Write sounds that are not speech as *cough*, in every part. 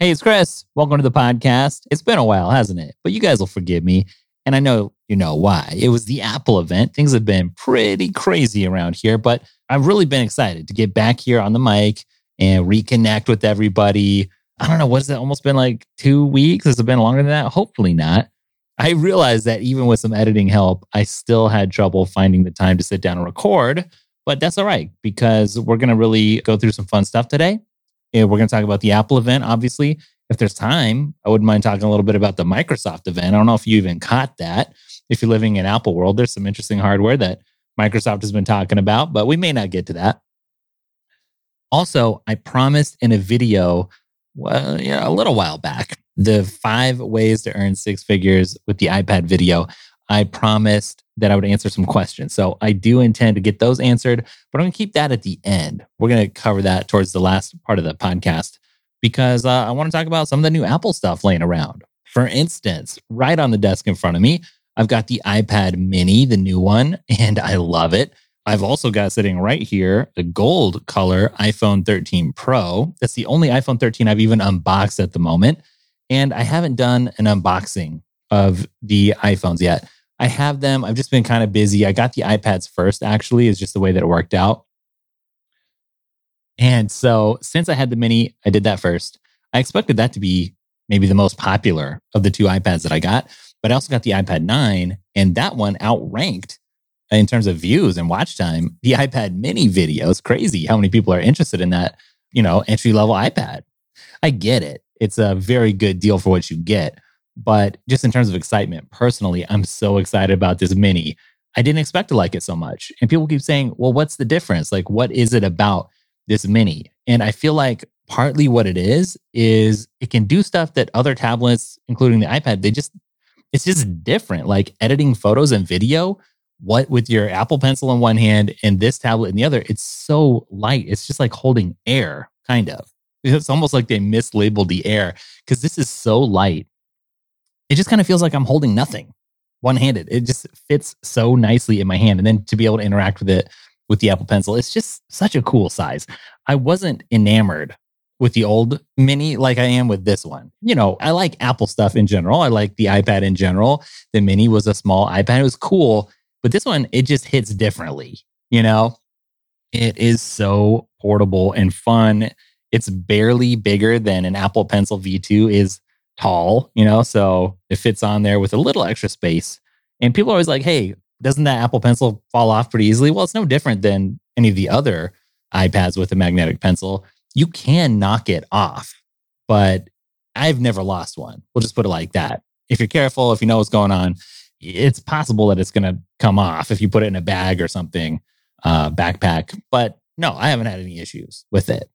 Hey, it's Chris. Welcome to the podcast. It's been a while, hasn't it? But you guys will forgive me. And I know you know why. It was the Apple event. Things have been pretty crazy around here, but I've really been excited to get back here on the mic and reconnect with everybody. I don't know, what's it almost been like two weeks? Has it been longer than that? Hopefully not. I realized that even with some editing help, I still had trouble finding the time to sit down and record. But that's all right because we're going to really go through some fun stuff today. And we're going to talk about the Apple event, obviously. If there's time, I wouldn't mind talking a little bit about the Microsoft event. I don't know if you even caught that. If you're living in Apple world, there's some interesting hardware that Microsoft has been talking about, but we may not get to that. Also, I promised in a video, well, yeah, a little while back, the five ways to earn six figures with the iPad video. I promised that I would answer some questions. So I do intend to get those answered, but I'm going to keep that at the end. We're going to cover that towards the last part of the podcast because uh, I want to talk about some of the new Apple stuff laying around. For instance, right on the desk in front of me, I've got the iPad mini, the new one, *laughs* and I love it. I've also got sitting right here the gold color iPhone 13 Pro. That's the only iPhone 13 I've even unboxed at the moment. And I haven't done an unboxing of the iPhones yet. I have them. I've just been kind of busy. I got the iPads first, actually, is just the way that it worked out. And so since I had the mini, I did that first. I expected that to be maybe the most popular of the two iPads that I got, but I also got the iPad 9, and that one outranked in terms of views and watch time the iPad mini video. It's crazy how many people are interested in that, you know, entry level iPad. I get it. It's a very good deal for what you get. But just in terms of excitement, personally, I'm so excited about this mini. I didn't expect to like it so much. And people keep saying, well, what's the difference? Like, what is it about this mini? And I feel like partly what it is, is it can do stuff that other tablets, including the iPad, they just, it's just different. Like editing photos and video, what with your Apple Pencil in one hand and this tablet in the other, it's so light. It's just like holding air, kind of. *laughs* It's almost like they mislabeled the air because this is so light it just kind of feels like I'm holding nothing one handed. It just fits so nicely in my hand. And then to be able to interact with it with the Apple Pencil, it's just such a cool size. I wasn't enamored with the old mini like I am with this one. You know, I like Apple stuff in general. I like the iPad in general. The mini was a small iPad. It was cool, but this one, it just hits differently. You know, it is so portable and fun. It's barely bigger than an Apple Pencil V2 is tall, you know, so it fits on there with a little extra space. And people are always like, hey, doesn't that Apple Pencil fall off pretty easily? Well, it's no different than any of the other iPads with a magnetic pencil. You can knock it off, but I've never lost one. We'll just put it like that. If you're careful, if you know what's going on, it's possible that it's going to come off if you put it in a bag or something, uh, backpack. But no, I haven't had any issues with it.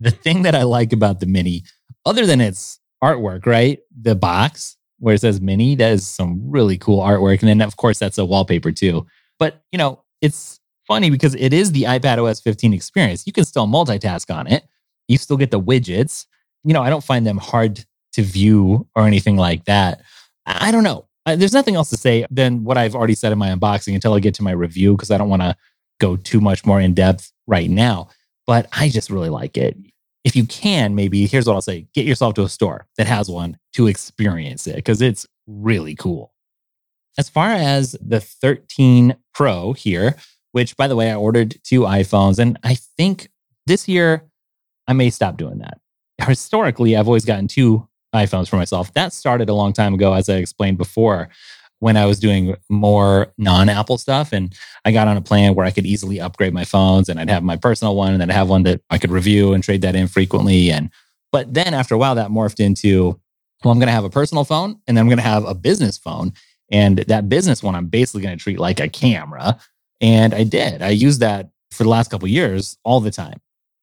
The thing that I like about the Mini, other than its artwork, right? The box where it says mini, that is some really cool artwork. And then, of course, that's a wallpaper too. But, you know, it's funny because it is the iPad OS 15 experience. You can still multitask on it, you still get the widgets. You know, I don't find them hard to view or anything like that. I don't know. There's nothing else to say than what I've already said in my unboxing until I get to my review because I don't want to go too much more in depth right now. But I just really like it if you can, maybe here's what I'll say get yourself to a store that has one to experience it because it's really cool. As far as the 13 Pro here, which by the way, I ordered two iPhones, and I think this year I may stop doing that. Historically, I've always gotten two iPhones for myself. That started a long time ago, as I explained before when I was doing more non Apple stuff. And I got on a plan where I could easily upgrade my phones and I'd have my personal one and then I have one that I could review and trade that in frequently. And, but then after a while, that morphed into, well, I'm going to have a personal phone and then I'm going to have a business phone. And that business one, I'm basically going to treat like a camera. And I did. I used that for the last couple years all the time.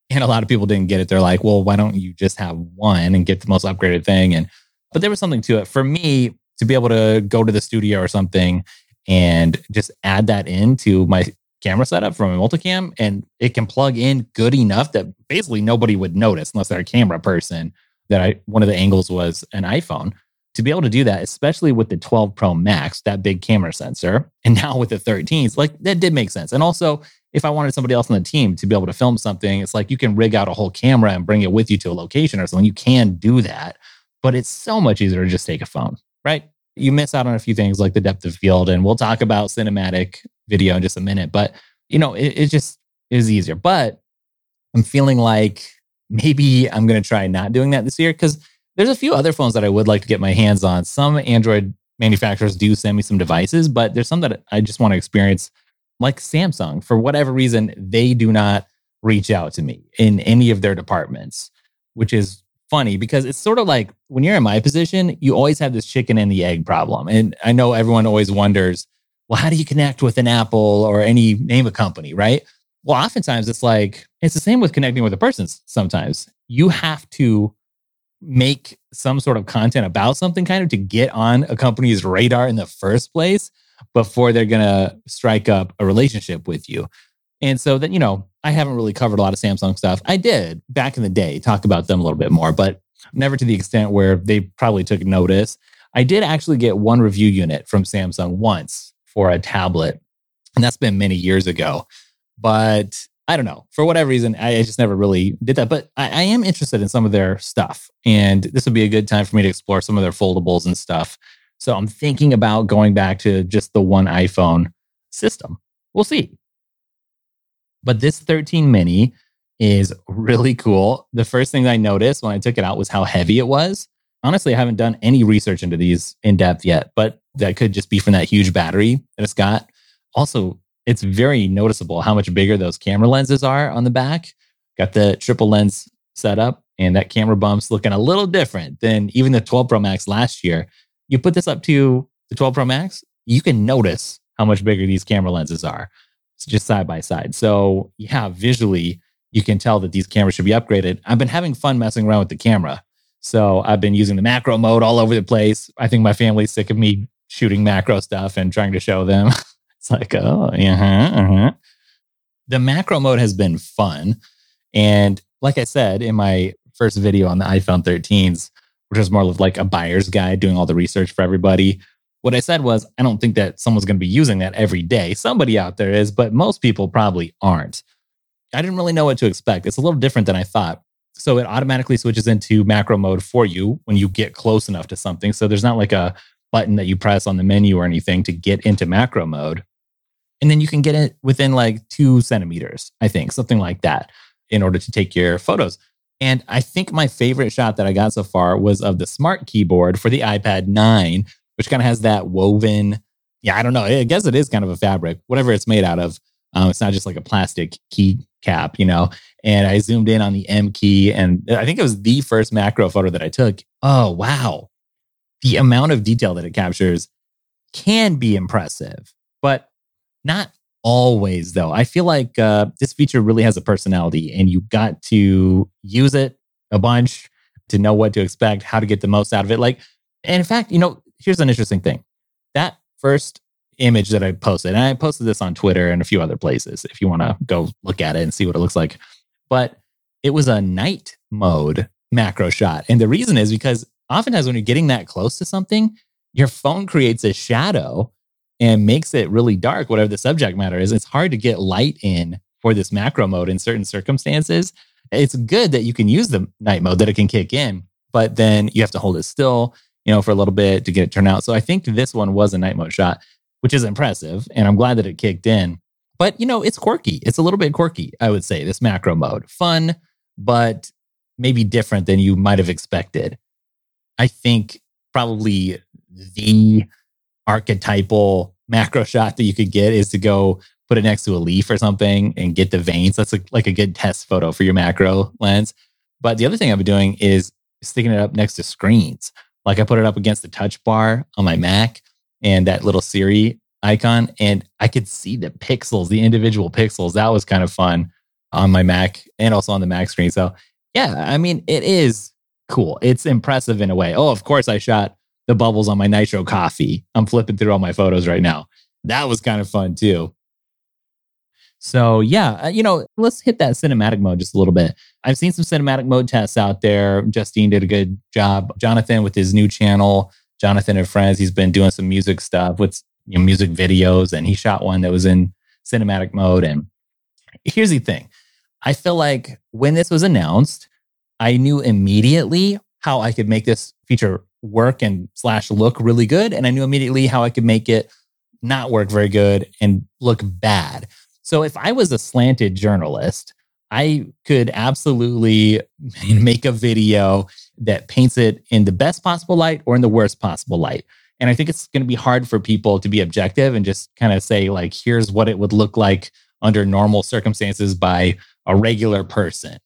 And a lot of people didn't get it. They're like, well, why don't you just have one and get the most upgraded thing? And, but there was something to it. For me, to be able to go to the studio or something and just add that into my camera setup from a multicam and it can plug in good enough that basically nobody would notice unless they're a camera person that I one of the angles was an iPhone to be able to do that especially with the 12 Pro Max that big camera sensor *laughs* and now with the 13s like that did make sense and also if I wanted somebody else on the team to be able to film something, it's like you can rig out a whole camera and bring it with you to a location or something. You can do that, but it's so much easier to just take a phone, right? You miss out on a few things like the depth of field, and we'll talk about cinematic video in just a minute. But you know, it, it just is easier. But I'm feeling like maybe I'm going to try not doing that this year because there's a few other phones that I would like to get my hands on. Some Android manufacturers do send me some devices, but there's some that I just want to experience, like Samsung. For whatever reason, they do not reach out to me in any of their departments, which is funny because it's sort of like when you're in my position, you always have this chicken and the egg problem. And I know everyone always wonders, well, how do you connect with an Apple or any name of company, right? Well, oftentimes it's like it's the same with connecting with a person sometimes. You have to make some sort of content about something kind of to get on a company's radar in the first place before they're going to strike up a relationship with you. And so that, you know, I haven't really covered a lot of Samsung stuff. I did back in the day talk about them a little bit more, but never to the extent where they probably took notice. I did actually get one review unit from Samsung once for a tablet, and that's been many years ago. But I don't know. For whatever reason, I, just never really did that. But I, I, am interested in some of their stuff. And this would be a good time for me to explore some of their foldables and stuff. So I'm thinking about going back to just the one iPhone system. We'll see. But this 13 mini is really cool. The first thing I noticed when I took it out was how heavy it was. Honestly, I haven't done any research into these in depth yet, but that could just be from that huge battery that it's got. Also, it's very noticeable how much bigger those camera lenses are on the back. Got the triple lens setup, and that camera bump's looking a little different than even the 12 Pro Max last year. You put this up to the 12 Pro Max, you can notice how much bigger these camera lenses are. Just side by side. So, yeah, visually, you can tell that these cameras should be upgraded. I've been having fun messing around with the camera. So, I've been using the macro mode all over the place. I think my family's sick of me shooting macro stuff and trying to show them. *laughs* It's like, oh, uh-huh, uh-huh. The macro mode has been fun. And like I said in my first video on the iPhone 13s, which was more of like a buyer's guide doing all the research for everybody, what I said was, I don't think that someone's going to be using that every day. Somebody out there is, but most people probably aren't. I didn't really know what to expect. It's a little different than I thought. So it automatically switches into macro mode for you when you get close enough to something. So there's not like a button that you press on the menu or anything to get into macro mode and then you can get it within like two centimeters, I think, something like that, in order to take your photos. And I think my favorite shot that I got so far was of the smart keyboard for the iPad 9, which kind of has that woven, yeah, I don't know. I guess it is kind of a fabric, whatever it's made out of. Um, it's not just like a plastic key cap, you know. And I zoomed in on the M key, and I think it was the first macro photo that I took. Oh, wow. The amount of detail that it captures can be impressive. But not always, though. I feel like uh, this feature really has a personality, and you got to use it a bunch to know what to expect, how to get the most out of it. Like, and in fact, you know, here's an interesting thing. That first image that I posted, and I posted this on Twitter and a few other places if you want to go look at it and see what it looks like. But it was a night mode macro shot. And the reason is because oftentimes when you're getting that close to something, your phone creates a shadow and makes it really dark, whatever the subject matter is. It's hard to get light in for this macro mode in certain circumstances. It's good that you can use the night mode, that it can kick in, but then you have to hold it still, you know, for a little bit to get it turned out. So I think this one was a night mode shot, which is impressive. And I'm glad that it kicked in. But, you know, it's quirky. It's a little bit quirky, I would say, this macro mode. Fun, but maybe different than you might have expected. I think probably the archetypal macro shot that you could get is to go put it next to a leaf or something and get the veins. That's a, like a good test photo for your macro lens. But the other thing I've been doing is sticking it up next to screens. Like I put it up against the touch bar on my Mac and that little Siri icon, and I could see the pixels, the individual pixels. That was kind of fun on my Mac and also on the Mac screen. So, yeah, I mean, it is cool. It's impressive in a way. Oh, of course, I shot the bubbles on my nitro coffee. I'm flipping through all my photos right now. That was kind of fun too. So yeah, uh, you know, let's hit that cinematic mode just a little bit. I've seen some cinematic mode tests out there. Justine did a good job. Jonathan with his new channel, Jonathan and Friends, he's been doing some music stuff with you know, music videos, and he shot one that was in cinematic mode. And Here's the thing I feel like when this was announced, I knew immediately how I could make this feature work and slash look really good. And I knew immediately how I could make it not work very good and look bad. So if I was a slanted journalist, I could absolutely *laughs* make a video that paints it in the best possible light or in the worst possible light. And I think it's going to be hard for people to be objective and just kind of say, like, here's what it would look like under normal circumstances by a regular person.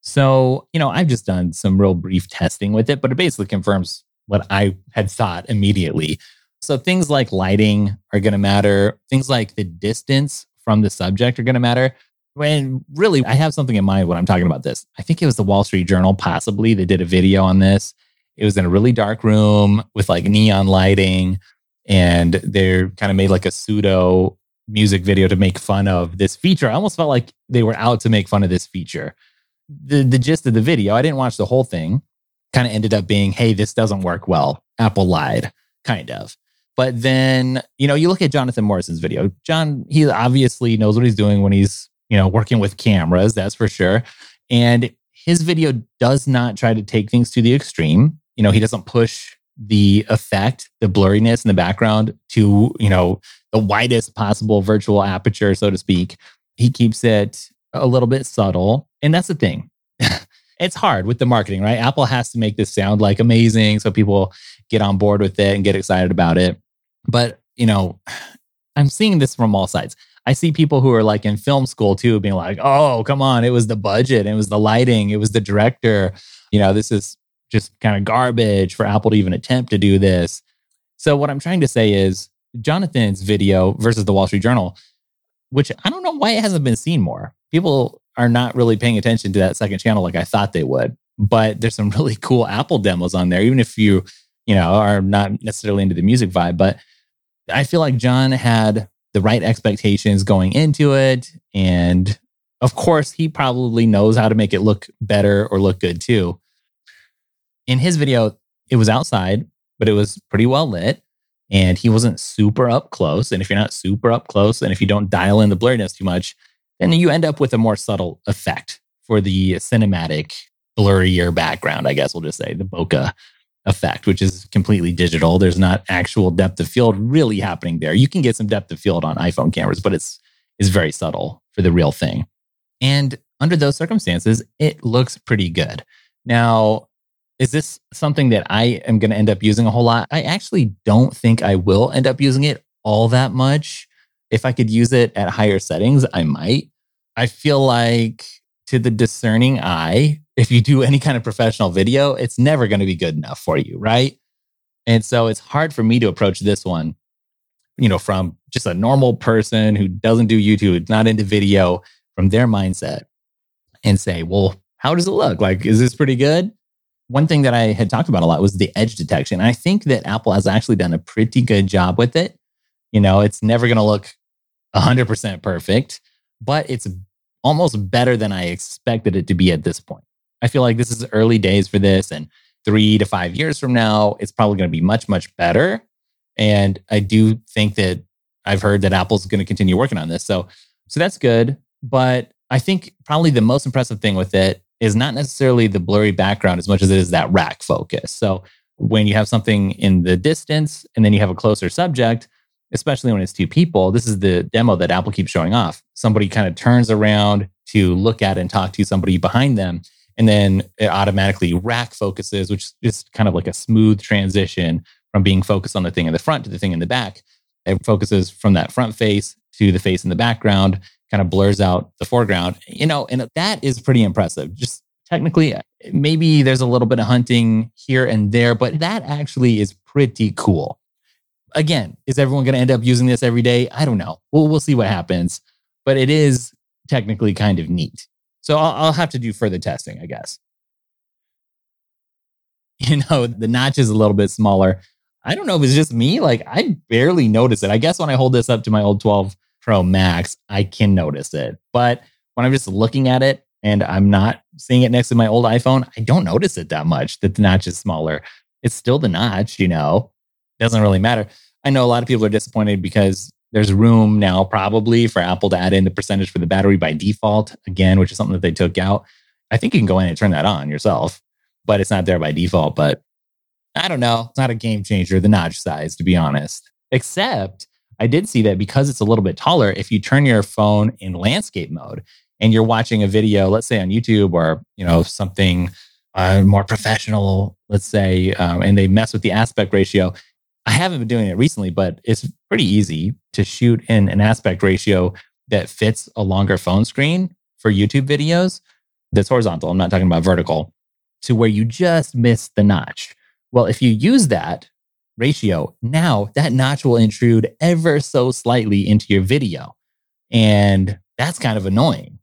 So, you know, I've just done some real brief testing with it, but it basically confirms what I had thought immediately. So, things like lighting are going to matter, things like the distance from the subject are going to matter. When really, I have something in mind when I'm talking about this. I think it was the Wall Street Journal, possibly, that did a video on this. It was in a really dark room with like neon lighting, and they kind of made like a pseudo music video to make fun of this feature. I almost felt like they were out to make fun of this feature. The the gist of the video, I didn't watch the whole thing, kind of ended up being, hey, this doesn't work well. Apple lied, kind of. But then, you know, you look at Jonathan Morrison's video. John, he obviously knows what he's doing when he's, you know, working with cameras, that's for sure. And his video does not try to take things to the extreme. You know, he doesn't push the effect, the blurriness in the background to, you know, the widest possible virtual aperture, so to speak. He keeps it a little bit subtle. And that's the thing. *laughs* it's hard with the marketing, right? Apple has to make this sound like amazing so people get on board with it and get excited about it. But, you know, I'm seeing this from all sides. I see people who are like in film school too, being like, oh, come on, it was the budget, it was the lighting, it was the director. You know, this is just kind of garbage for Apple to even attempt to do this. So, what I'm trying to say is Jonathan's video versus the Wall Street Journal, which I don't know why it hasn't been seen more. People are not really paying attention to that second channel like I thought they would. But there's some *laughs* really cool Apple demos on there, even if you, you know, are not necessarily into the music vibe. But I feel like John had the right expectations going into it. And of course, he probably knows how to make it look better or look good too. In his video, it was outside, but it was pretty well lit and he wasn't super up close. And if you're not super up close, and if you don't dial in the blurriness too much, then you end up with a more subtle effect for the cinematic, blurrier background, I guess we'll just say the bokeh effect, which is completely digital. There's not actual depth of field really happening there. You can get some depth of field on iPhone cameras, but it's is very subtle for the real thing. And under those circumstances, it looks pretty good. Now, is this something that I am going to end up using a whole lot? I actually don't think I will end up using it all that much. If I could use it at higher settings, I might. I feel like to the discerning eye, if you do any kind of professional video, it's never going to be good enough for you, right? And so it's hard for me to approach this one, you know, from just a normal person who doesn't do YouTube, not into video, from their mindset and say, well, how does it look? Like, is this pretty good? one thing that I had talked about a lot was the edge detection. I think that Apple has actually done a pretty good job with it. You know, it's never going to look 100% perfect, but it's almost better than I expected it to be at this point. I feel like this is early days for this, and three to five years from now, it's probably going to be much, much better. And I do think that I've heard that Apple's going to continue working on this. So, so that's good. But I think probably the most impressive thing with it is not necessarily the blurry background as much as it is that rack focus. So when you have something in the distance and then you have a closer subject, especially when it's two people, this is the demo that Apple keeps showing off. Somebody kind of turns around to look at and talk to somebody behind them. And then it automatically rack focuses, which is kind of like a smooth transition from being focused on the thing in the front to the thing in the back. It focuses from that front face to the face in the background kind of blurs out the foreground, you know, and that is pretty impressive. Just technically, maybe there's a little bit of hunting here and there, but that actually is pretty cool. Again, is everyone going to end up using this every day? I don't know. We'll, we'll see what happens, but it is technically kind of neat. So I'll, I'll have to do further testing, I guess. *laughs* You know, the notch is a little bit smaller. I don't know if it's just me. Like I barely notice it. I guess when I hold this up to my old 12 Pro Max, I can notice it. But when I'm just looking at it and I'm not seeing it next to my old iPhone, I don't notice it that much that the notch is smaller. It's still the notch, you know, doesn't really matter. I know a lot of people are disappointed because there's room now probably for Apple to add in the percentage for the battery by default again, which is something that they took out. I think you can go in and turn that on yourself, but it's not there by default. But I don't know. It's not a game changer, the notch size, to be honest. Except I did see that because it's a little bit taller, if you turn your phone in landscape mode and you're watching a video, let's say on YouTube or you know something uh, more professional, let's say, um, and they mess with the aspect ratio. I haven't been doing it recently, but it's pretty easy to shoot in an aspect ratio that fits a longer phone screen for YouTube videos that's horizontal. I'm not talking about vertical to where you just miss the notch. Well, if you use that ratio, now that notch will intrude ever so slightly into your video. And that's kind of annoying.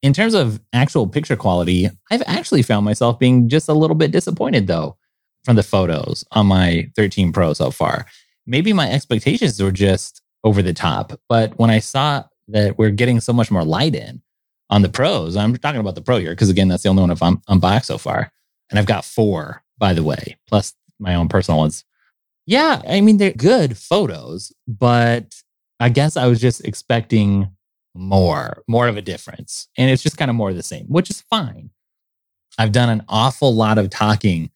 In terms of actual picture quality, I've actually found myself being just a little bit disappointed though from the photos on my 13 Pro so far. Maybe my expectations were just over the top, but when I saw that we're getting so much more light in on the pros, I'm talking about the Pro here because again, that's the only one I've un- unboxed so far. And I've got four, by the way, plus my own personal ones. Yeah, I mean, they're good photos, but I guess I was just expecting more, more of a difference. And it's just kind of more of the same, which is fine. I've done an awful lot of talking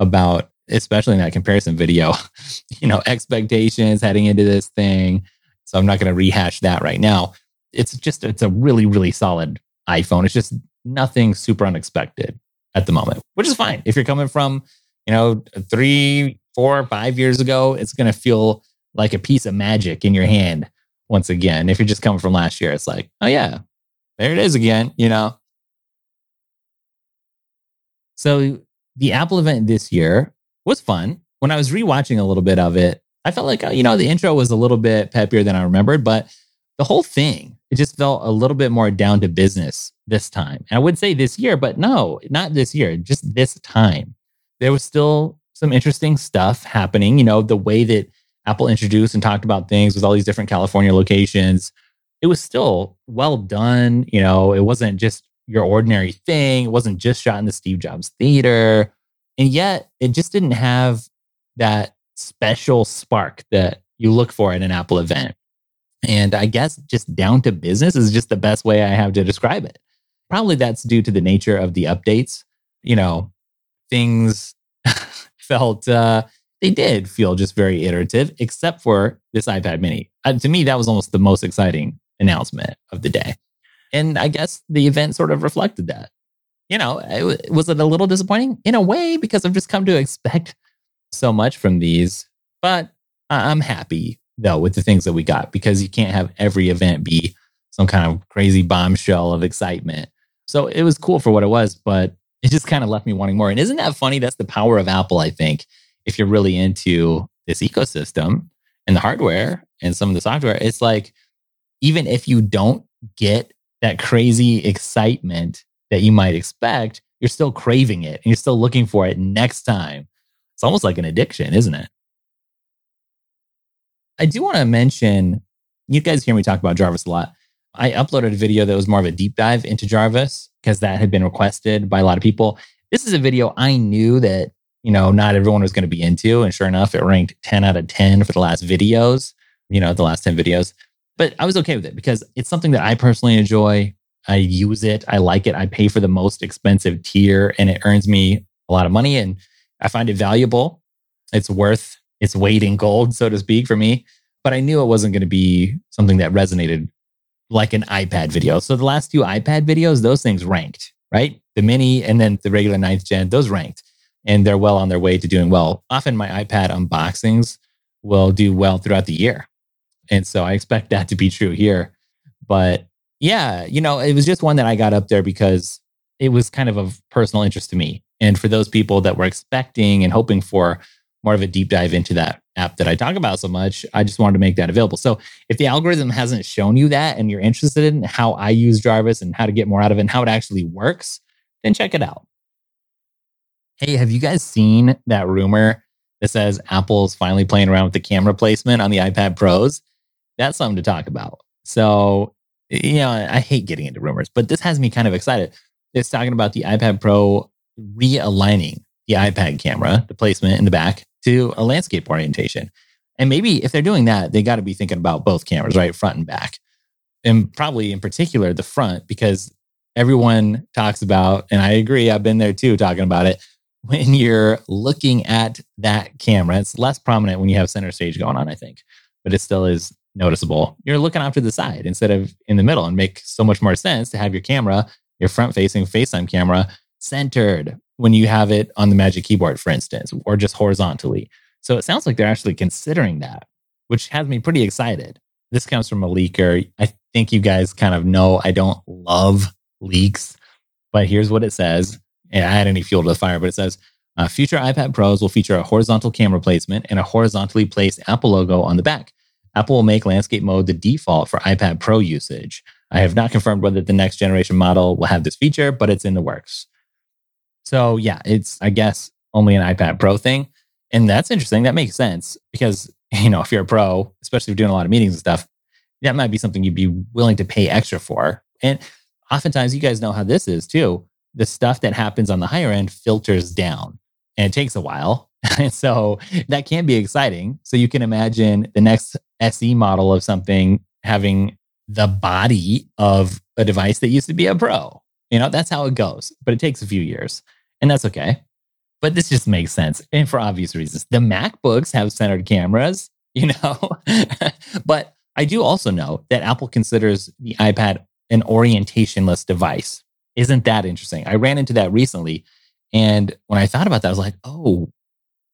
about, especially in that comparison video, *laughs* you know, expectations heading into this thing. So I'm not going to rehash that right now. It's just, it's a really, really solid iPhone. It's just nothing super unexpected at the moment, which is fine. If you're coming from, you know, three, four, five years ago, it's going to feel like a piece of magic in your hand once again. If you're just coming from last year, it's like, oh yeah, there it is again, you know. So the Apple event this year was fun. When I was rewatching a little bit of it, I felt like, you know, the intro was a little bit peppier than I remembered, but the whole thing, it just felt a little bit more down to business this time. And I would say this year, but no, not this year, just this time. There was still some interesting stuff happening. You know, the way that Apple introduced and talked about things with all these different California locations. It was still well done. You know, it wasn't just your ordinary thing. It wasn't just shot in the Steve Jobs Theater. And yet it just didn't have that special spark that you look for at an Apple event. And I guess just down to business is just the best way I have to describe it. Probably that's due to the nature of the updates. You know, things *laughs* felt uh, they did feel just very iterative, except for this iPad mini. Uh, to me, that was almost the most exciting announcement of the day. And I guess the event sort of reflected that. You know, it, was it a little disappointing? In a way, because I've just come to expect so much from these. But I'm happy, though, with the things that we got because you can't have every event be some kind of crazy bombshell of excitement. So it was cool for what it was, but it just kind of left me wanting more. And isn't that funny? That's the power of Apple, I think if you're really into this ecosystem and the hardware and some of the software, it's like even if you don't get that crazy excitement that you might expect, you're still craving it and you're still looking for it next time. It's almost like an addiction, isn't it? I do want to mention you guys hear me talk about Jarvis a lot. I uploaded a video that was more of a deep dive into Jarvis because that had been requested by a lot of people. This is a video I knew that you know, not everyone was going to be into. And sure enough, it ranked 10 out of 10 for the last videos, you know, the last 10 videos. But I was okay with it because it's something that I personally enjoy. I use it. I like it. I pay for the most expensive tier and it earns me a lot of money and I find it valuable. It's worth its weight in gold, so to speak, for me. But I knew it wasn't going to be something that resonated like an iPad video. So the last two iPad videos, those things ranked, right? The mini and then the regular ninth gen, those ranked and they're well on their way to doing well. Often my iPad unboxings will do well throughout the year. And so I expect that to be true here. But yeah, you know, it was just one that I got up there because it was kind of of personal interest to me. And for those people that were expecting and hoping for more of a deep dive into that app that I talk about so much, I just wanted to make that available. So if the algorithm hasn't shown you that and you're interested in how I use Jarvis and how to get more out of it and how it actually works, then check it out. Hey, have you guys seen that rumor that says Apple's finally playing around with the camera placement on the iPad Pros? That's something to talk about. So, you know, I hate getting into rumors, but this has me kind of excited. It's talking about the iPad Pro realigning the iPad camera, the placement in the back, to a landscape orientation. And maybe if they're doing that, they got to be thinking about both cameras, right? Front and back. And probably in particular the front, because everyone talks about, and I agree, I've been there too talking about it. *laughs* When you're looking at that camera, it's less prominent when you have center stage going on, I think, but it still is noticeable. You're looking off to the side instead of in the middle and make so much more sense to have your camera, your front facing FaceTime camera centered when you have it on the Magic Keyboard, for instance, or just horizontally. So it sounds like they're actually considering that, which has me pretty excited. This comes from a leaker. I think you guys kind of know I don't love leaks, but here's what it says. And I had any fuel to the fire, but it says uh, future iPad Pros will feature a horizontal camera placement and a horizontally placed Apple logo on the back. Apple will make landscape mode the default for iPad Pro usage. I have not confirmed whether the next generation model will have this feature, but it's in the works. So, yeah, it's, I guess, only an iPad Pro thing. And that's interesting. That makes sense because, *laughs* you know, if you're a pro, especially if you're doing a lot of meetings and stuff, that might be something you'd be willing to pay extra for. And oftentimes, you guys know how this is too. The stuff that happens on the higher end filters down and it takes a while. *laughs* and so that can be exciting. So you can imagine the next SE model of something having the body of a device that used to be a pro. You know, that's how it goes, but it takes a few years and that's okay. But this just makes sense. And for obvious reasons, the MacBooks have centered cameras, *laughs* you know, but I do also know that Apple considers the iPad an orientationless device. Isn't that interesting? I ran into that recently. And when I thought about that, I was like, oh,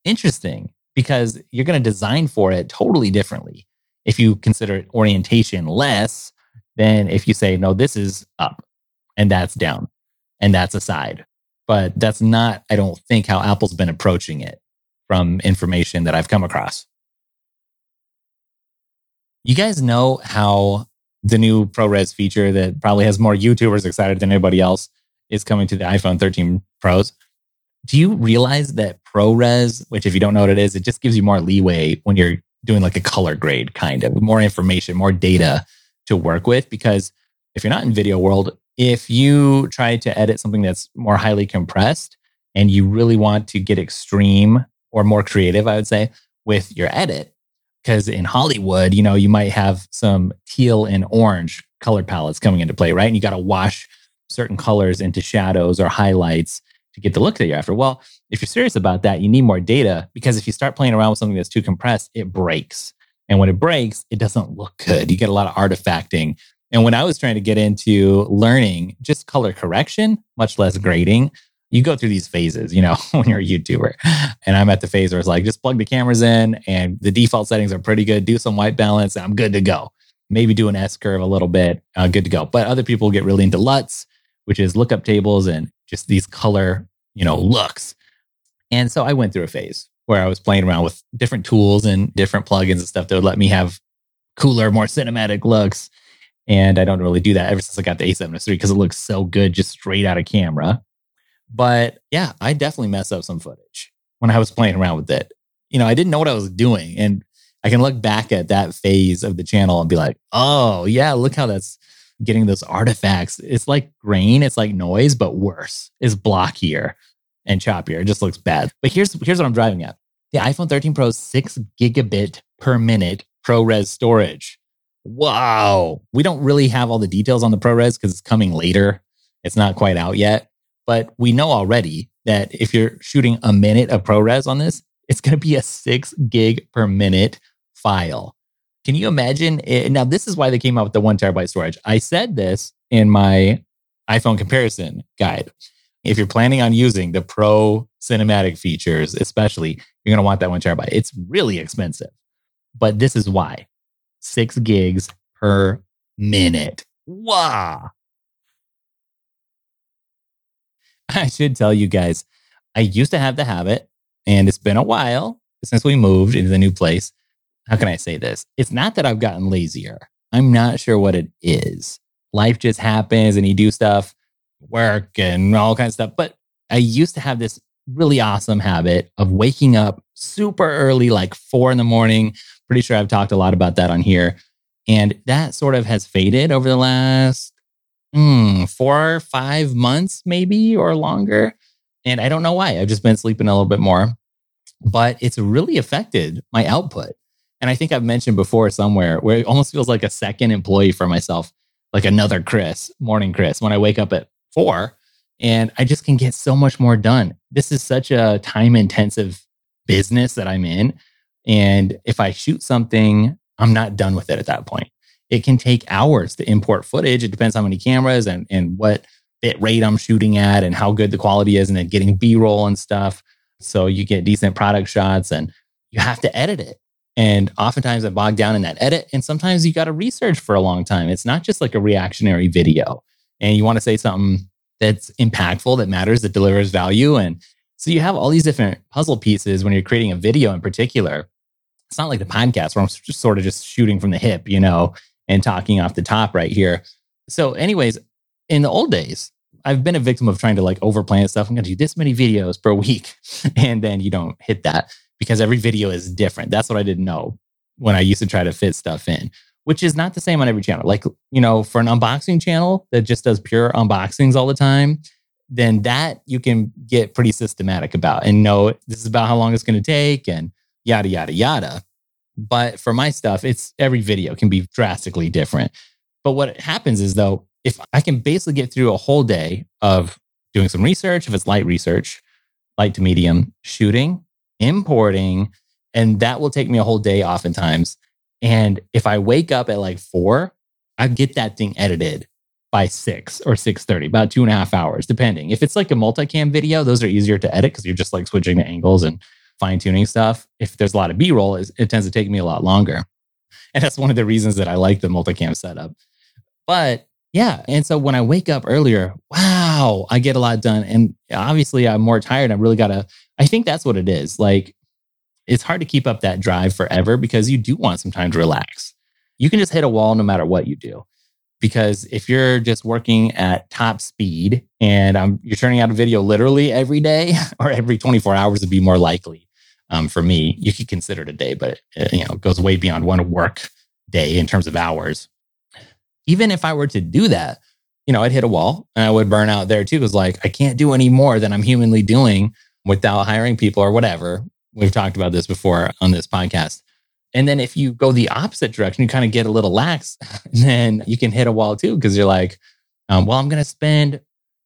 interesting, because you're going to design for it totally differently. If you consider orientation less than if you say, no, this is up and that's down and that's a side. But that's not, I don't think, how Apple's been approaching it from information that I've come across. You guys know how the new ProRes feature that probably has more YouTubers excited than anybody else is coming to the iPhone 13 Pros. Do you realize that ProRes, which if you don't know what it is, it just gives you more leeway when you're doing like a color grade kind of more information, more data to work with? Because if you're not in video world, if you try to edit something that's more highly compressed and you really want to get extreme or more creative, I would say, with your edit, because in Hollywood, you know, you might have some teal and orange color palettes coming into play, right? And you got to wash certain colors into shadows or highlights to get the look that you're after. Well, if you're serious about that, you need more data because if you start playing around with something that's too compressed, it breaks. And when it breaks, it doesn't look good. You get a lot of artifacting. And when I was trying to get into learning just color correction, much less grading, you go through these phases, you know, *laughs* when you're a YouTuber. And I'm at the phase where it's like, just plug the cameras in and the default settings are pretty good. Do some white balance. And I'm good to go. Maybe do an S curve a little bit. Uh, good to go. But other people get really into LUTs, which is lookup tables and just these color, you know, looks. And so I went through a phase where I was playing around with different tools and different plugins and stuff that would let me have cooler, more cinematic looks. And I don't really do that ever since I got the A7S III because it looks so good just straight out of camera. But yeah, I definitely mess up some footage when I was playing around with it. You know, I didn't know what I was doing. And I can look back at that phase of the channel and be like, oh, yeah, look how that's getting those artifacts. It's like grain, it's like noise, but worse. It's blockier and choppier. It just looks bad. But here's here's what I'm driving at. The iPhone 13 Pro's six gigabit per minute ProRes storage. Wow. We don't really have all the details on the ProRes because it's coming later. It's not quite out yet. But we know already that if you're shooting a minute of ProRes on this, it's going to be a six gig per minute file. Can you imagine? It? Now, this is why they came out with the one terabyte storage. I said this in my iPhone comparison guide. If you're planning on using the Pro cinematic features, especially, you're going to want that one terabyte. It's really expensive, but this is why six gigs per minute. Wow. *laughs* I should tell you guys, I used to have the habit, and it's been a while since we moved into the new place how can I say this? It's not that I've gotten lazier. I'm not sure what it is. Life just happens and you do stuff, work and all kinds of stuff. But I used to have this really awesome habit of waking up super early, like four in the morning. Pretty sure I've talked a lot about that on here. And that sort of has faded over the last mm, four or five months, maybe or longer. And I don't know why. I've just been sleeping a little bit more, but it's really affected my output. And I think I've mentioned before somewhere where it almost feels like a second employee for myself, like another Chris, morning Chris, when I wake up at four and I just can get so much more done. This is such a time intensive business that I'm in. And if I shoot something, I'm not done with it at that point. It can take hours to import footage. It depends how many cameras and, and what bit rate I'm shooting at and how good the quality is, and then getting B roll and stuff. So you get decent product shots and you have to edit it. And oftentimes I bog down in that edit. And sometimes you got to research for a long time. It's not just like a reactionary video. And you want to say something that's impactful, that matters, that delivers value. And so you have all these different puzzle pieces when you're creating a video in particular. It's not like the podcast where I'm just sort of just shooting from the hip, you know, and talking off the top right here. So, anyways, in the old days, I've been a victim of trying to like overplan stuff. I'm going to do this many videos per week. *laughs* And then you don't hit that because every video is different. That's what I didn't know when I used to try to fit stuff in, which is not the same on every channel. Like, you know, for an unboxing channel that just does pure unboxings all the time, then that you can get pretty systematic about and know this is about how long it's going to take and yada, yada, yada. But for my stuff, it's every video can be drastically different. But what happens is though, if I can basically get through a whole day of doing some research, if it's light research, light to medium, shooting, importing, and that will take me a whole day oftentimes. And if I wake up at like four, I get that thing edited by six or six thirty, about two and a half hours, depending. If it's like a multicam video, those are easier to edit because you're just like switching the angles and fine tuning stuff. If there's a lot of B roll, it tends to take me a lot longer, and that's one of the reasons that I like the multicam setup. But yeah, and so when I wake up earlier, wow, I get a lot done, and obviously I'm more tired. I really gotta. I think that's what it is. Like it's hard to keep up that drive forever because you do want some time to relax. You can just hit a wall no matter what you do because if you're just working at top speed and um, you're turning out a video literally every day *laughs* or every 24 hours would be more likely um, for me you could consider it a day but it, uh, you know it goes way beyond one work day in terms of hours even if i were to do that you know i'd hit a wall and i would burn out there too because like i can't do any more than i'm humanly doing without hiring people or whatever we've talked about this before on this podcast and then if you go the opposite direction, you kind of get a little lax, and *laughs* then you can hit a wall too, because you're like, um, well, I'm going to spend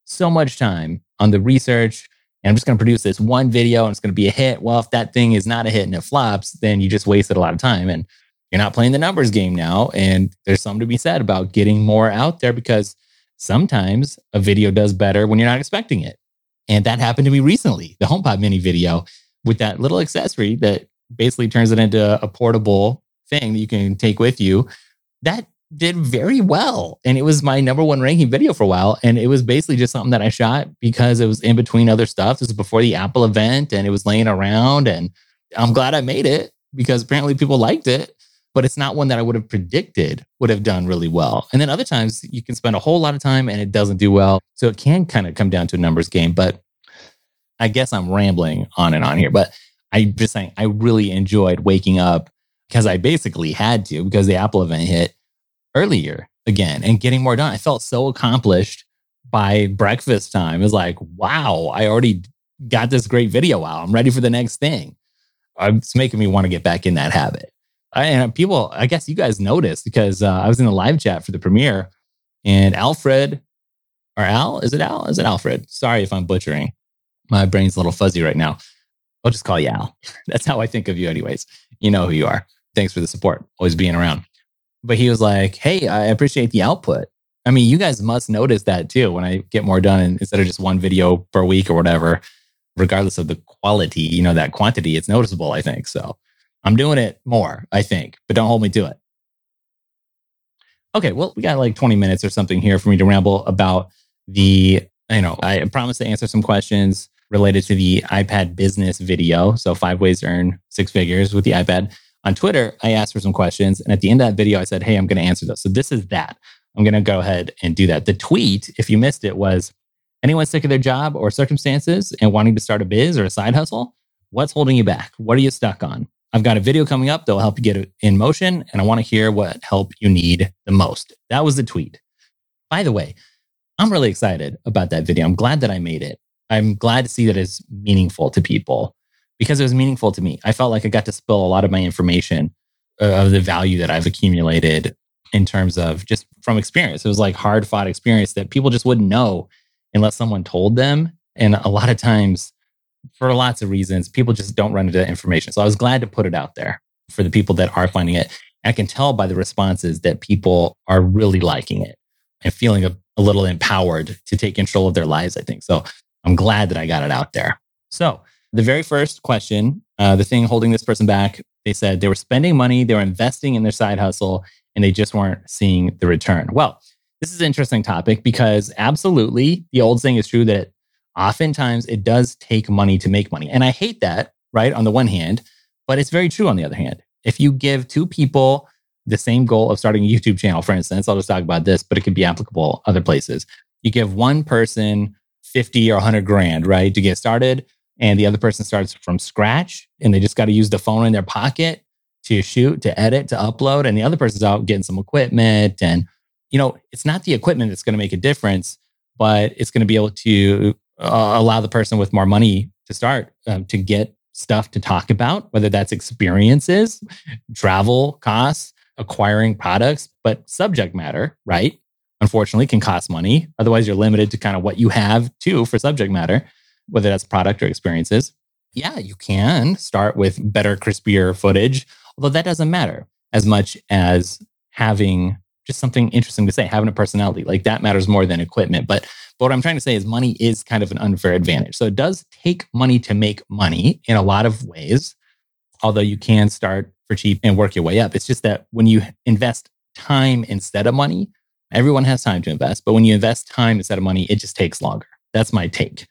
so much time on the research and I'm just going to produce this one video and it's going to be a hit. Well, if that thing is not a hit and it flops, then you just wasted a lot of time and you're not playing the numbers game now. And there's something to be said about getting more out there because sometimes a video does better when you're not expecting it. And that happened to me recently, the HomePod mini video with that little accessory that basically turns it into a portable thing that you can take with you. That did very well. And it was my number one ranking video for a while. And it was basically just something that I shot because it was in between other stuff. This was before the Apple event and it was laying around. And I'm glad I made it because apparently people liked it. But it's not one that I would have predicted would have done really well. And then other times you can spend a whole lot of time and it doesn't do well. So it can kind of come down to a numbers game. But I guess I'm rambling on and on here. But I'm just saying, I really enjoyed waking up because I basically had to because the Apple event hit earlier again and getting more done. I felt so accomplished by breakfast time. It was like, wow, I already got this great video out. I'm ready for the next thing. Uh, it's making me want to get back in that habit. And people, I guess you guys noticed because uh, I was in the live chat for the premiere and Alfred or Al, is it Al? Is it Alfred? Sorry if I'm butchering. My brain's a little fuzzy right now. I'll just call you Al. *laughs* That's how I think of you, anyways. You know who you are. Thanks for the support, always being around. But he was like, Hey, I appreciate the output. I mean, you guys must notice that too when I get more done and instead of just one video per week or whatever, regardless of the quality, you know, that quantity, it's noticeable, I think. So I'm doing it more, I think, but don't hold me to it. Okay, well, we got like 20 minutes or something here for me to ramble about the, you know, I promised to answer some questions related to the iPad business video. So, five ways to earn six figures with the iPad. On Twitter, I asked for some questions. And at the end of that video, I said, Hey, I'm going to answer those. So, this is that. I'm going to go ahead and do that. The tweet, if you missed it, was anyone sick of their job or circumstances and wanting to start a biz or a side hustle? What's holding you back? What are you stuck on? I've got a video coming up that will help you get it in motion, and I want to hear what help you need the most. That was the tweet. By the way, I'm really excited about that video. I'm glad that I made it. I'm glad to see that it's meaningful to people because it was meaningful to me. I felt like I got to spill a lot of my information uh, of the value that I've accumulated in terms of just from experience. It was like hard fought experience that people just wouldn't know unless someone told them. And a lot of times, for lots of reasons, people just don't run into that information. So I was glad to put it out there for the people that are finding it. I can tell by the responses that people are really liking it and feeling a, a little empowered to take control of their lives, I think. So I'm glad that I got it out there. So the very first question, uh, the thing holding this person back, they said they were spending money, they were investing in their side hustle, and they just weren't seeing the return. Well, this is an interesting topic because absolutely the old saying is true that oftentimes it does take money to make money. And I hate that, right? On the one hand, but it's very true on the other hand. If you give two people the same goal of starting a YouTube channel, for instance, I'll just talk about this, but it could be applicable other places. You give one person 50 or 100 grand, right, to get started, and the other person starts from scratch and they just got to use the phone in their pocket to shoot, to edit, to upload, and the other person's out getting some equipment. And, you know, it's not the equipment that's going to make a difference, but it's going to be able to uh, allow the person with more money to start um, to get stuff to talk about, whether that's experiences, travel costs, acquiring products, but subject matter, right? Unfortunately, can cost money. Otherwise, you're limited to kind of what you have too for subject matter, whether that's product or experiences. Yeah, you can start with better, crispier footage, although that doesn't matter as much as having just something interesting to say, having a personality. Like that matters more than equipment. But, but what I'm trying to say is money is kind of an unfair advantage. So it does take money to make money in a lot of ways, although you can start for cheap and work your way up. It's just that when you invest time instead of money, everyone has time to invest. But when you invest time instead of money, it just takes longer. That's my take.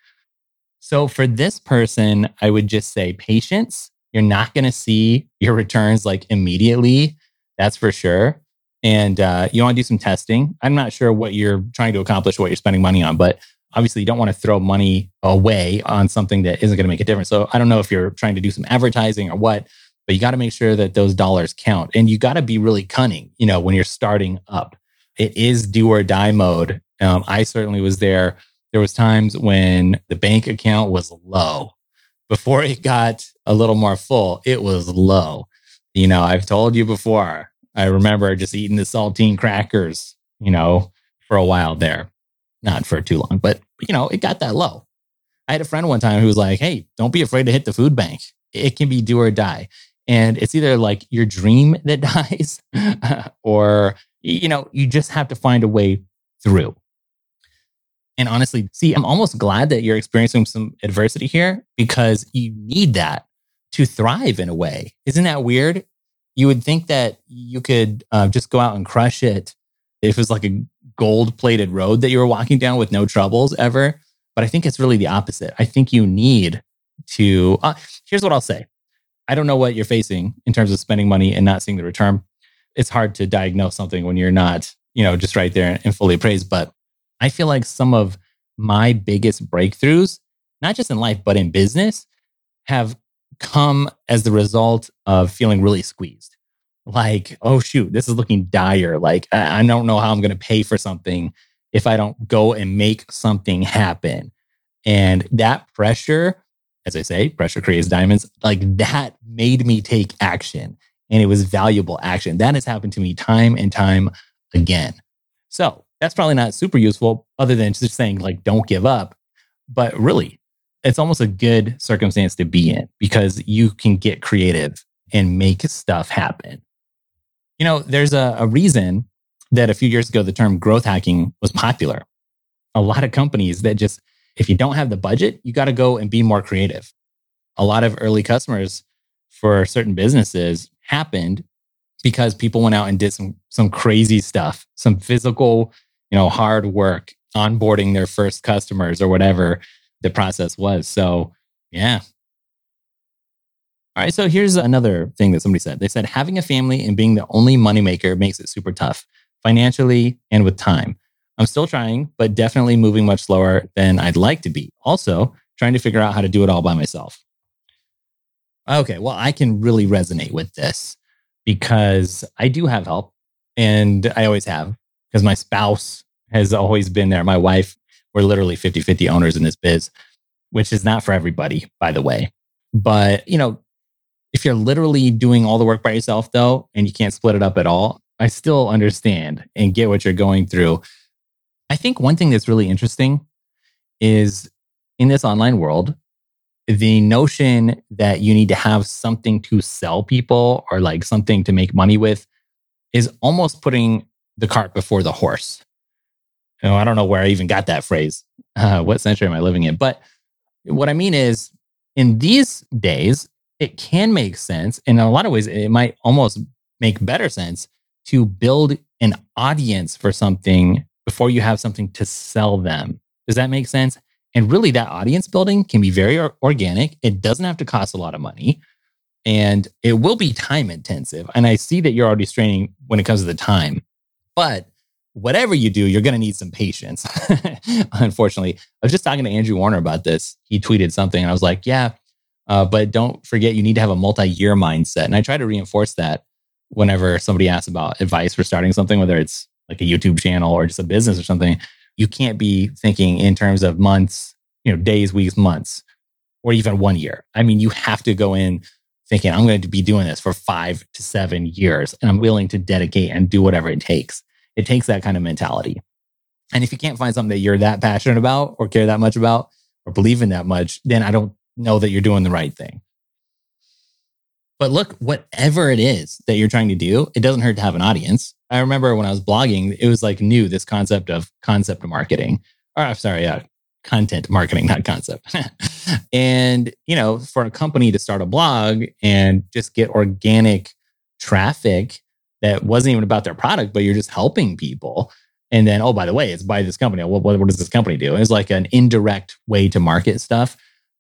So for this person, I would just say patience. You're not going to see your returns like immediately. That's for sure and uh, you want to do some testing. I'm not sure what you're trying to accomplish, what you're spending money on, but obviously you don't want to throw money away on something that isn't going to make a difference. So I don't know if you're trying to do some advertising or what, but you got to make sure that those dollars count and you got to be really cunning, you know, when you're starting up. It is do or die mode. Um, I certainly was there. There was times when the bank account was low. Before it got a little more full, it was low. You know, I've told you before, I remember just eating the saltine crackers, you know, for a while there. Not for too long, but you know, it got that low. I had a friend one time who was like, Hey, don't be afraid to hit the food bank. It can be do or die. And it's either like your dream *laughs* that dies *laughs* or, you know, you just have to find a way through. And honestly, see, I'm almost glad that you're experiencing some adversity here because you need that to thrive in a way. Isn't that weird? You would think that you could uh, just go out and crush it if it was like a gold plated road that you were walking down with no troubles ever. But I think it's really the opposite. I think you need to. Uh, here's what I'll say I don't know what you're facing in terms of spending money and not seeing the return. It's hard to diagnose something when you're not, you know, just right there and fully appraised. But I feel like some of my biggest breakthroughs, not just in life, but in business, have come as the result of feeling really squeezed. Like, oh, shoot, this is looking dire. Like, I, I don't know how I'm going to pay for something if I don't go and make something happen. And that pressure, as I say, pressure creates diamonds, like that made me take action. And it was valuable action. That has happened to me time and time again. So that's probably not super useful, other than just saying, like, don't give up. But really, it's almost a good circumstance to be in because you can get creative and make stuff happen. You know, there's a, a reason that a few years ago the term growth hacking was popular. A lot of companies that just, if you don't have the budget, you got to go and be more creative. A lot of early customers for certain businesses happened because people went out and did some some crazy stuff, some physical, you know, hard work, onboarding their first customers or whatever the process was. So, yeah. All right. So here's another thing that somebody said. They said having a family and being the only moneymaker makes it super tough financially and with time. I'm still trying, but definitely moving much slower than I'd like to be. Also, trying to figure out how to do it all by myself. Okay. Well, I can really resonate with this because I do have help and I always have because my spouse has always been there. My wife we're literally 50 50 owners in this biz, which is not for everybody, by the way. But, you know, If you're literally doing all the work by yourself, though, and you can't split it up at all, I still understand and get what you're going through. I think one thing that's really interesting is in this online world, the notion that you need to have something to sell people or like something to make money with is almost putting the cart before the horse. You know, I don't know where I even got that phrase. *laughs* Uh, what century am I living in? But what I mean is, in these days, it can make sense. And in a lot of ways, it might almost make better sense to build an audience for something before you have something to sell them. Does that make sense? And really, that audience building can be very organic. It doesn't have to cost a lot of money and it will be time intensive. And I see that you're already straining when it comes to the time, but whatever you do, you're going to need some patience. *laughs* Unfortunately, I was just talking to Andrew Warner about this. He tweeted something, and I was like, yeah, uh, but don't forget you need to have a multi year mindset. And I try to reinforce that whenever somebody asks about advice for starting something, whether it's like a YouTube channel or just a business or something. You can't be thinking in terms of months, you know, days, weeks, months, or even one year. I mean, you have to go in thinking, I'm going to be doing this for five to seven years, and I'm willing to dedicate and do whatever it takes. It takes that kind of mentality. And if you can't find something that you're that passionate about or care that much about or believe in that much, then I don't know that you're doing the right thing. But look, whatever it is that you're trying to do, it doesn't hurt to have an audience. I remember when I was blogging, it was like new this concept of concept marketing. Or I'm sorry, uh, content marketing, not concept. *laughs* and, you know, for a company to start a blog and just get organic traffic that wasn't even about their product, but you're just helping people. And then, oh, by the way, it's by this company. What, what, what does this company do? It's like an indirect way to market stuff.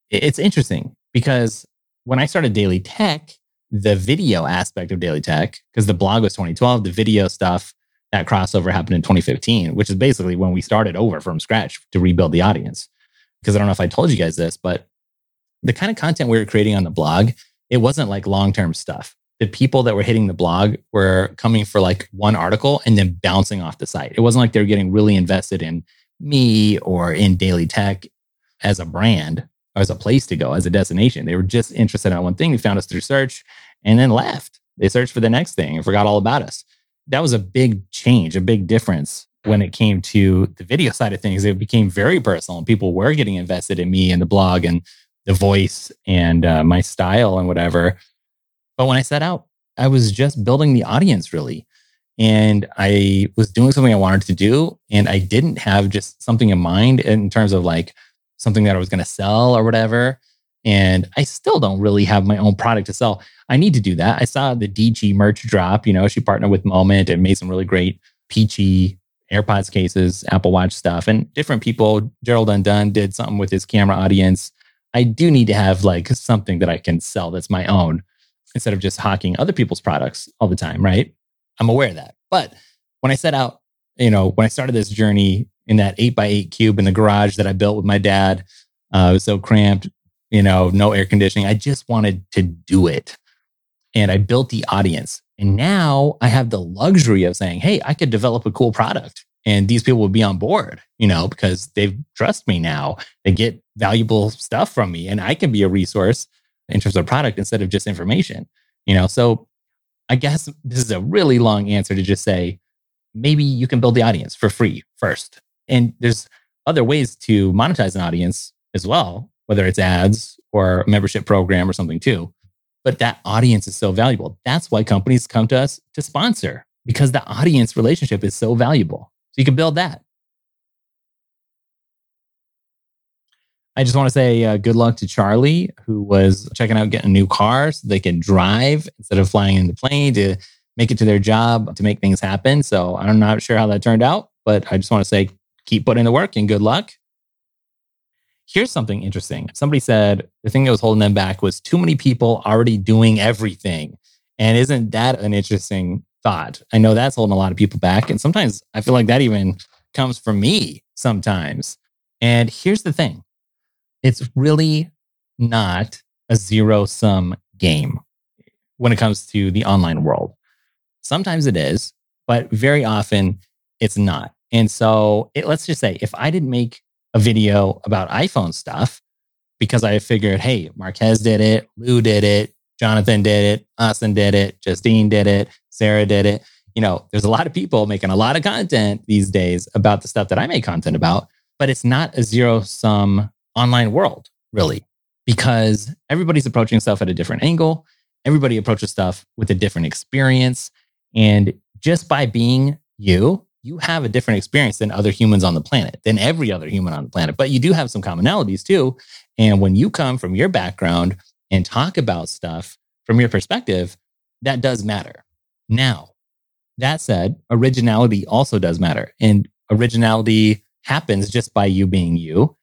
It's interesting because when I started Daily Tekk, the video aspect of Daily Tekk, because the blog was 2012, the video stuff that crossover happened in 2015, which is basically when we started over from scratch to rebuild the audience. Because I don't know if I told you guys this, but the kind of content we were creating on the blog, it wasn't like long term stuff. The people that were hitting the blog were coming for like one article and then bouncing off the site. It wasn't like they were getting really invested in me or in Daily Tekk as a brand or as a place to go, as a destination. They were just interested in one thing. They found us through search and then left. They searched for the next thing and forgot all about us that was a big change, a big difference when it came to the video side of things. It became very personal, and people were getting invested in me and the blog and the voice and uh, my style and whatever. But when I set out, I was just building the audience really. And I was doing something I wanted to do. And I didn't have just something in mind in terms of like something that I was going to sell or whatever. And I still don't really have my own product to sell. I need to do that. I saw the DG merch drop. You know, she partnered with Moment and made some really great peachy AirPods cases, Apple Watch stuff, and different people. Gerald Undone did something with his camera audience. I do need to have like something that I can sell that's my own instead of just hawking other people's products all the time, right? I'm aware of that. But when I set out, you know, when I started this journey in that eight by eight cube in the garage that I built with my dad, uh, it was so cramped you know, no air conditioning. I just wanted to do it. And I built the audience. And now I have the luxury of saying, hey, I could develop a cool product and these people will be on board, you know, because they've trust me now. They get valuable stuff from me and I can be a resource in terms of product instead of just information, you know. So I guess this is a really long answer to just say maybe you can build the audience for free first. And there's other ways to monetize an audience as well whether it's ads or a membership program or something too. But that audience is so valuable. That's why companies come to us to sponsor because the audience relationship is so valuable. So you can build that. I just want to say uh, good luck to Charlie, who was checking out getting a new car so they can drive instead of flying in the plane to make it to their job to make things happen. So I'm not sure how that turned out, but I just want to say keep putting the work and good luck. Here's something interesting. Somebody said the thing that was holding them back was too many people already doing everything. And isn't that an interesting thought? I know that's holding a lot of people back. And sometimes I feel like that even comes from me sometimes. And here's the thing it's really not a zero sum game when it comes to the online world. Sometimes it is, but very often it's not. And so it, let's just say if I didn't make a video about iPhone stuff because I figured, hey, Marques did it, Lew did it, Jonathan did it, Austin did it, Justine did it, Sara did it. You know, there's a lot of people making a lot of content these days about the stuff that I make content about, but it's not a zero sum online world, really, because everybody's approaching stuff at a different angle. Everybody approaches stuff with a different experience. And just by being you, you have a different experience than other humans on the planet, than every other human on the planet. But you do have some commonalities too. And when you come from your background and talk about stuff from your perspective, that does matter. Now, that said, originality also does matter. And originality happens just by you being you.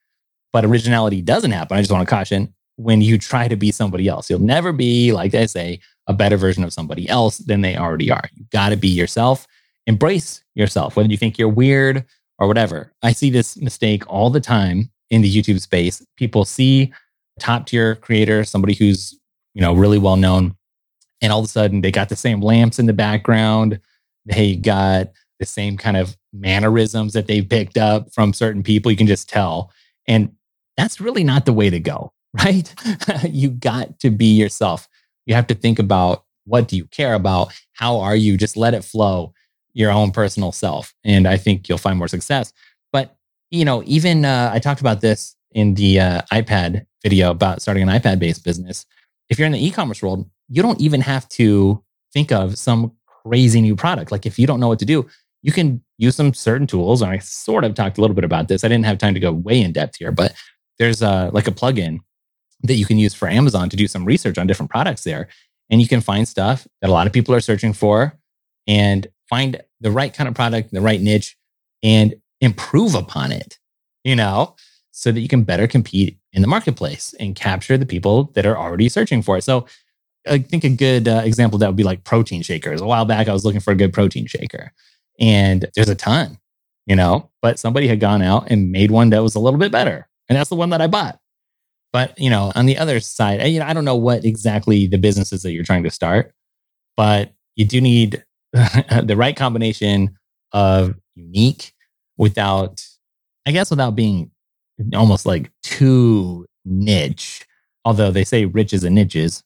But originality doesn't happen. I just want to caution when you try to be somebody else. You'll never be, like I say, a better version of somebody else than they already are. You got to be yourself. Embrace yourself, whether you think you're weird or whatever. I see this mistake all the time in the YouTube space. People see top tier creator, somebody who's, you know, really well known, and all of a sudden they got the same lamps in the background. They got the same kind of mannerisms that they've picked up from certain people. You can just tell. And that's really not the way to go, *laughs* right? *laughs* you got to be yourself. You have to think about what do you care about? How are you? Just let it flow your own personal self. And I think you'll find more success. But, you know, even uh, I talked about this in the uh, iPad video about starting an iPad based business. If you're in the e commerce world, you don't even have to think of some crazy new product. Like if you don't know what to do, you can use some certain tools. And I sort of talked a little bit about this. I didn't have time to go way in depth here, but there's a, like a plugin that you can use for Amazon to do some research on different products there. And you can find stuff that a lot of people are searching for and find the right kind of product, the right niche, and improve upon it, you know, so that you can better compete in the marketplace and capture the people that are already searching for it. So I think a good uh, example that would be like protein shakers. A while back, I was looking for a good protein shaker, and there's a ton, you know, but somebody had gone out and made one that was a little bit better. And that's the one that I bought. But, you know, on the other side, you know, I don't know what exactly the businesses that you're trying to start, but you do need *laughs* the right combination of unique without, I guess, without being almost like too niche. Although they say riches and niches,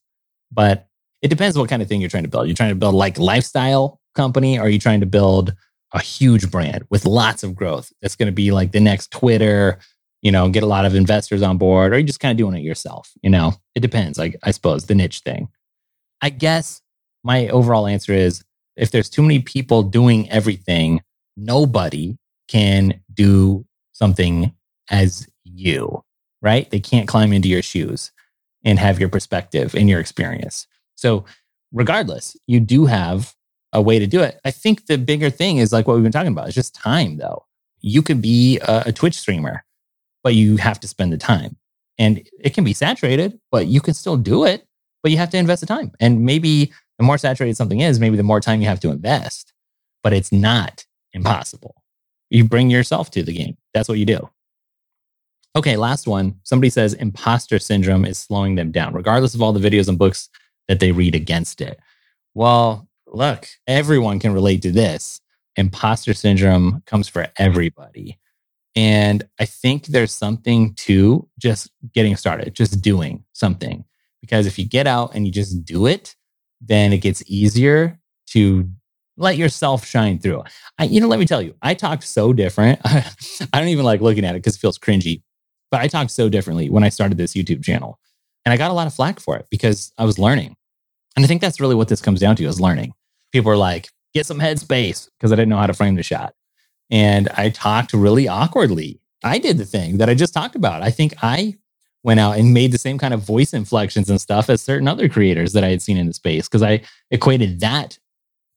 but it depends what kind of thing you're trying to build. You're trying to build like lifestyle company, or are you trying to build a huge brand with lots of growth that's going to be like the next Twitter, you know, get a lot of investors on board, or are you just kind of doing it yourself? You know, it depends. Like I suppose the niche thing. I guess my overall answer is if there's too many people doing everything, nobody can do something as you, right? They can't climb into your shoes and have your perspective and your experience. So, regardless, you do have a way to do it. I think the bigger thing is like what we've been talking about. It's just time, though. You could be a, a Twitch streamer, but you have to spend the time. And it can be saturated, but you can still do it, but you have to invest the time. And maybe the more saturated something is, maybe the more time you have to invest, but it's not impossible. You bring yourself to the game. That's what you do. Okay, last one. Somebody says imposter syndrome is slowing them down, regardless of all the videos and books that they read against it. Well, look, everyone can relate to this. Imposter syndrome comes for everybody. And I think there's something to just getting started, just doing something. Because if you get out and you just do it, then it gets easier to let yourself shine through. I, you know, let me tell you, I talk so different. *laughs* I don't even like looking at it because it feels cringy. But I talked so differently when I started this YouTube channel. And I got a lot of flack for it because I was learning. And I think that's really what this comes down to is learning. People are like, get some headspace because I didn't know how to frame the shot. And I talked really awkwardly. I did the thing that I just talked about. I think I went out and made the same kind of voice inflections and stuff as certain other creators that I had seen in the space because I equated that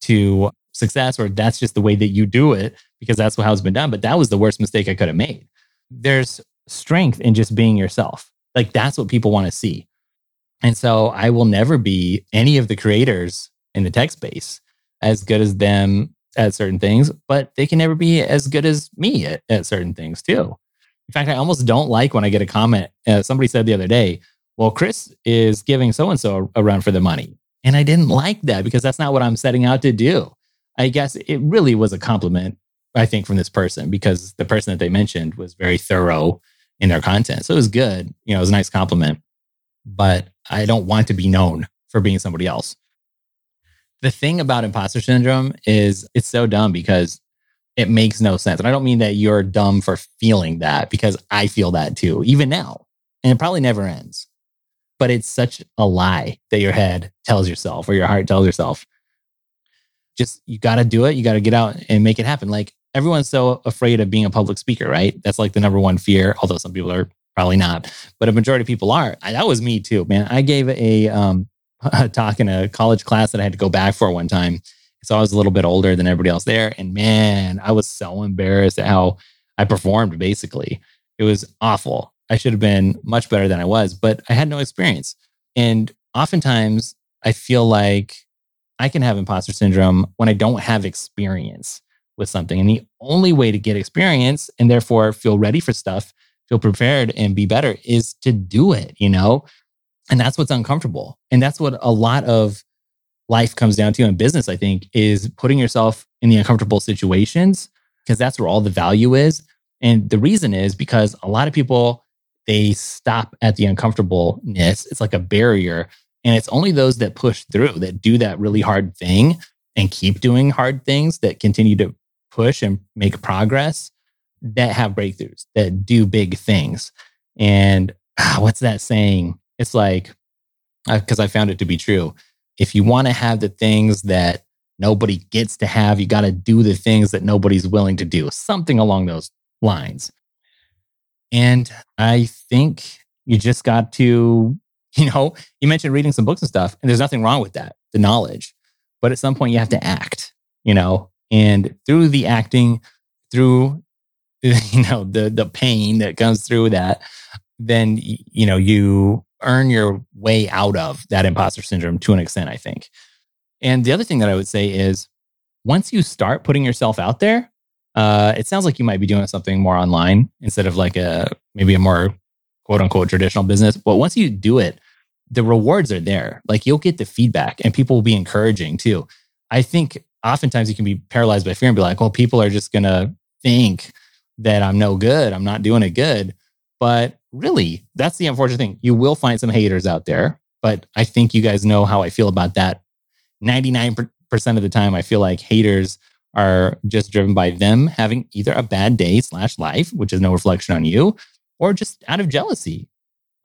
to success or that's just the way that you do it because that's how it's been done. But that was the worst mistake I could have made. There's strength in just being yourself. Like that's what people want to see. And so I will never be any of the creators in the tech space as good as them at certain things, but they can never be as good as me at, at certain things too. In fact, I almost don't like when I get a comment. Uh, somebody said the other day, well, Chris is giving so and so a run for the money. And I didn't like that because that's not what I'm setting out to do. I guess it really was a compliment, I think, from this person because the person that they mentioned was very thorough in their content. So it was good. You know, it was a nice compliment. But I don't want to be known for being somebody else. The thing about imposter syndrome is it's so dumb because it makes no sense. And I don't mean that you're dumb for feeling that because I feel that too, even now. And it probably never ends. But it's such a lie that your head tells yourself or your heart tells yourself. Just you got to do it. You got to get out and make it happen. Like everyone's so afraid of being a public speaker, right? That's like the number one fear, although some people are probably not, but a majority of people are. I, that was me too, man. I gave a, um, a *laughs* talk in a college class that I had to go back for one time. So I was a little bit older than everybody else there. And man, I was so embarrassed at how I performed basically. It was awful. I should have been much better than I was, but I had no experience. And oftentimes I feel like I can have imposter syndrome when I don't have experience with something. And the only way to get experience and therefore feel ready for stuff, feel prepared and be better is to do it, you know? And that's what's uncomfortable. And that's what a lot of life comes down to in business, I think, is putting yourself in the uncomfortable situations because that's where all the value is. And the reason is because a lot of people, they stop at the uncomfortableness. It's like a barrier. And it's only those that push through, that do that really hard thing and keep doing hard things that continue to push and make progress that have breakthroughs, that do big things. And ah, what's that saying? It's like, because uh, I found it to be true. If you want to have the things that nobody gets to have, you got to do the things that nobody's willing to do, something along those lines. And I think you just got to, *laughs* you know, you mentioned reading some books and stuff, and there's nothing wrong with that, the knowledge. But at some point, you have to act, you know, and through the acting, through *laughs* you know the the pain that comes through that, then you know you earn your way out of that imposter syndrome to an extent, I think. And the other thing that I would say is once you start putting yourself out there, uh, it sounds like you might be doing something more online instead of like a maybe a more quote unquote traditional business. But once you do it, the rewards are there. Like you'll get the feedback and people will be encouraging too. I think oftentimes you can be paralyzed by fear and be like, well, people are just going to think that I'm no good. I'm not doing it good. But really, that's the unfortunate thing. You will find some haters out there. But I think you guys know how I feel about that. 99% of the time, I feel like haters are just driven by them having either a bad day slash life, which is no reflection on you, or just out of jealousy.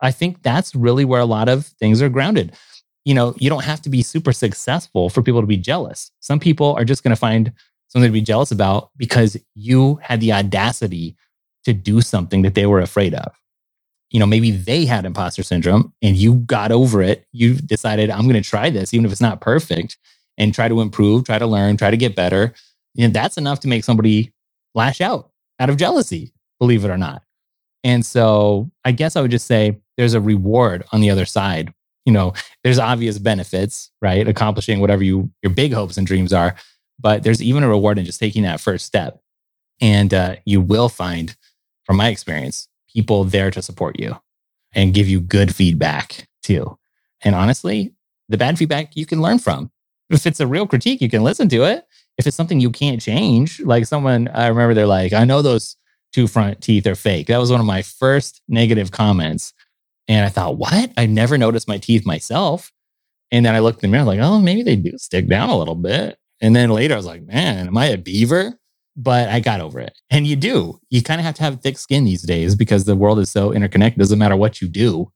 I think that's really where a lot of things are grounded you know, you don't have to be super successful for people to be jealous. Some people are just going to find something to be jealous about because you had the audacity to do something that they were afraid of. You know, maybe they had imposter syndrome and you got over it. You decided, I'm going to try this, even if it's not perfect, and try to improve, try to learn, try to get better. And that's enough to make somebody lash out out of jealousy, believe it or not. And so I guess I would just say there's a reward on the other side you know, there's obvious benefits, right? Accomplishing whatever you your big hopes and dreams are, but there's even a reward in just taking that first step. And uh, you will find, from my experience, people there to support you and give you good feedback too. And honestly, the bad feedback you can learn from. If it's a real critique, you can listen to it. If it's something you can't change, like someone, I remember they're like, I know those two front teeth are fake. That was one of my first negative comments and I thought, what? I never noticed my teeth myself. And then I looked in the mirror, like, oh, maybe they do stick down a little bit. And then later I was like, man, am I a beaver? But I got over it. And you do. You kind of have to have thick skin these days because the world is so interconnected. It doesn't matter what you do,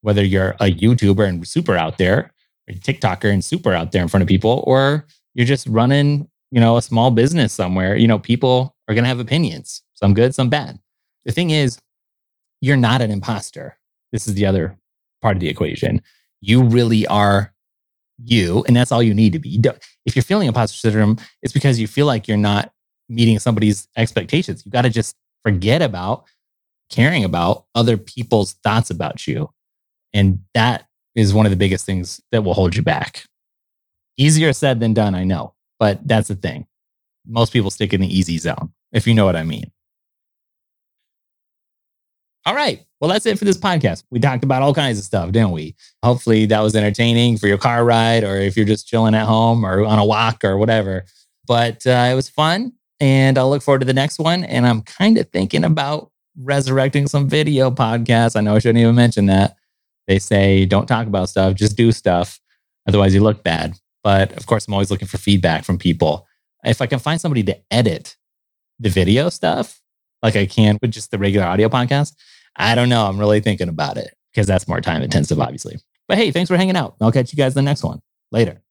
whether you're a YouTuber and super out there, or a TikToker and super out there in front of people, or you're just running, you know, a small business somewhere. You know, people are to have opinions, some good, some bad. The thing is, you're not an imposter this is the other part of the equation. You really are you, and that's all you need to be. if you're feeling imposter syndrome, it's because you feel like you're not meeting somebody's expectations. You got to just forget about caring about other people's thoughts about you. And that is one of the biggest things that will hold you back. Easier said than done, I know, but that's the thing. Most people stick in the easy zone, if you know what I mean. All right. Well, that's it for this podcast. We talked about all kinds of stuff, didn't we? Hopefully that was entertaining for your car ride or if you're just chilling at home or on a walk or whatever. But uh, it was fun and I'll look forward to the next one. And I'm kind of thinking about resurrecting some video podcasts. I know I shouldn't even mention that. They say don't talk about stuff, just do stuff. Otherwise, you look bad. But of course, I'm always looking for feedback from people. If I can find somebody to edit the video stuff, like I can with just the regular audio podcast, I don't know. I'm really thinking about it because that's more time intensive, obviously. But hey, thanks for hanging out. I'll catch you guys in the next one. Later.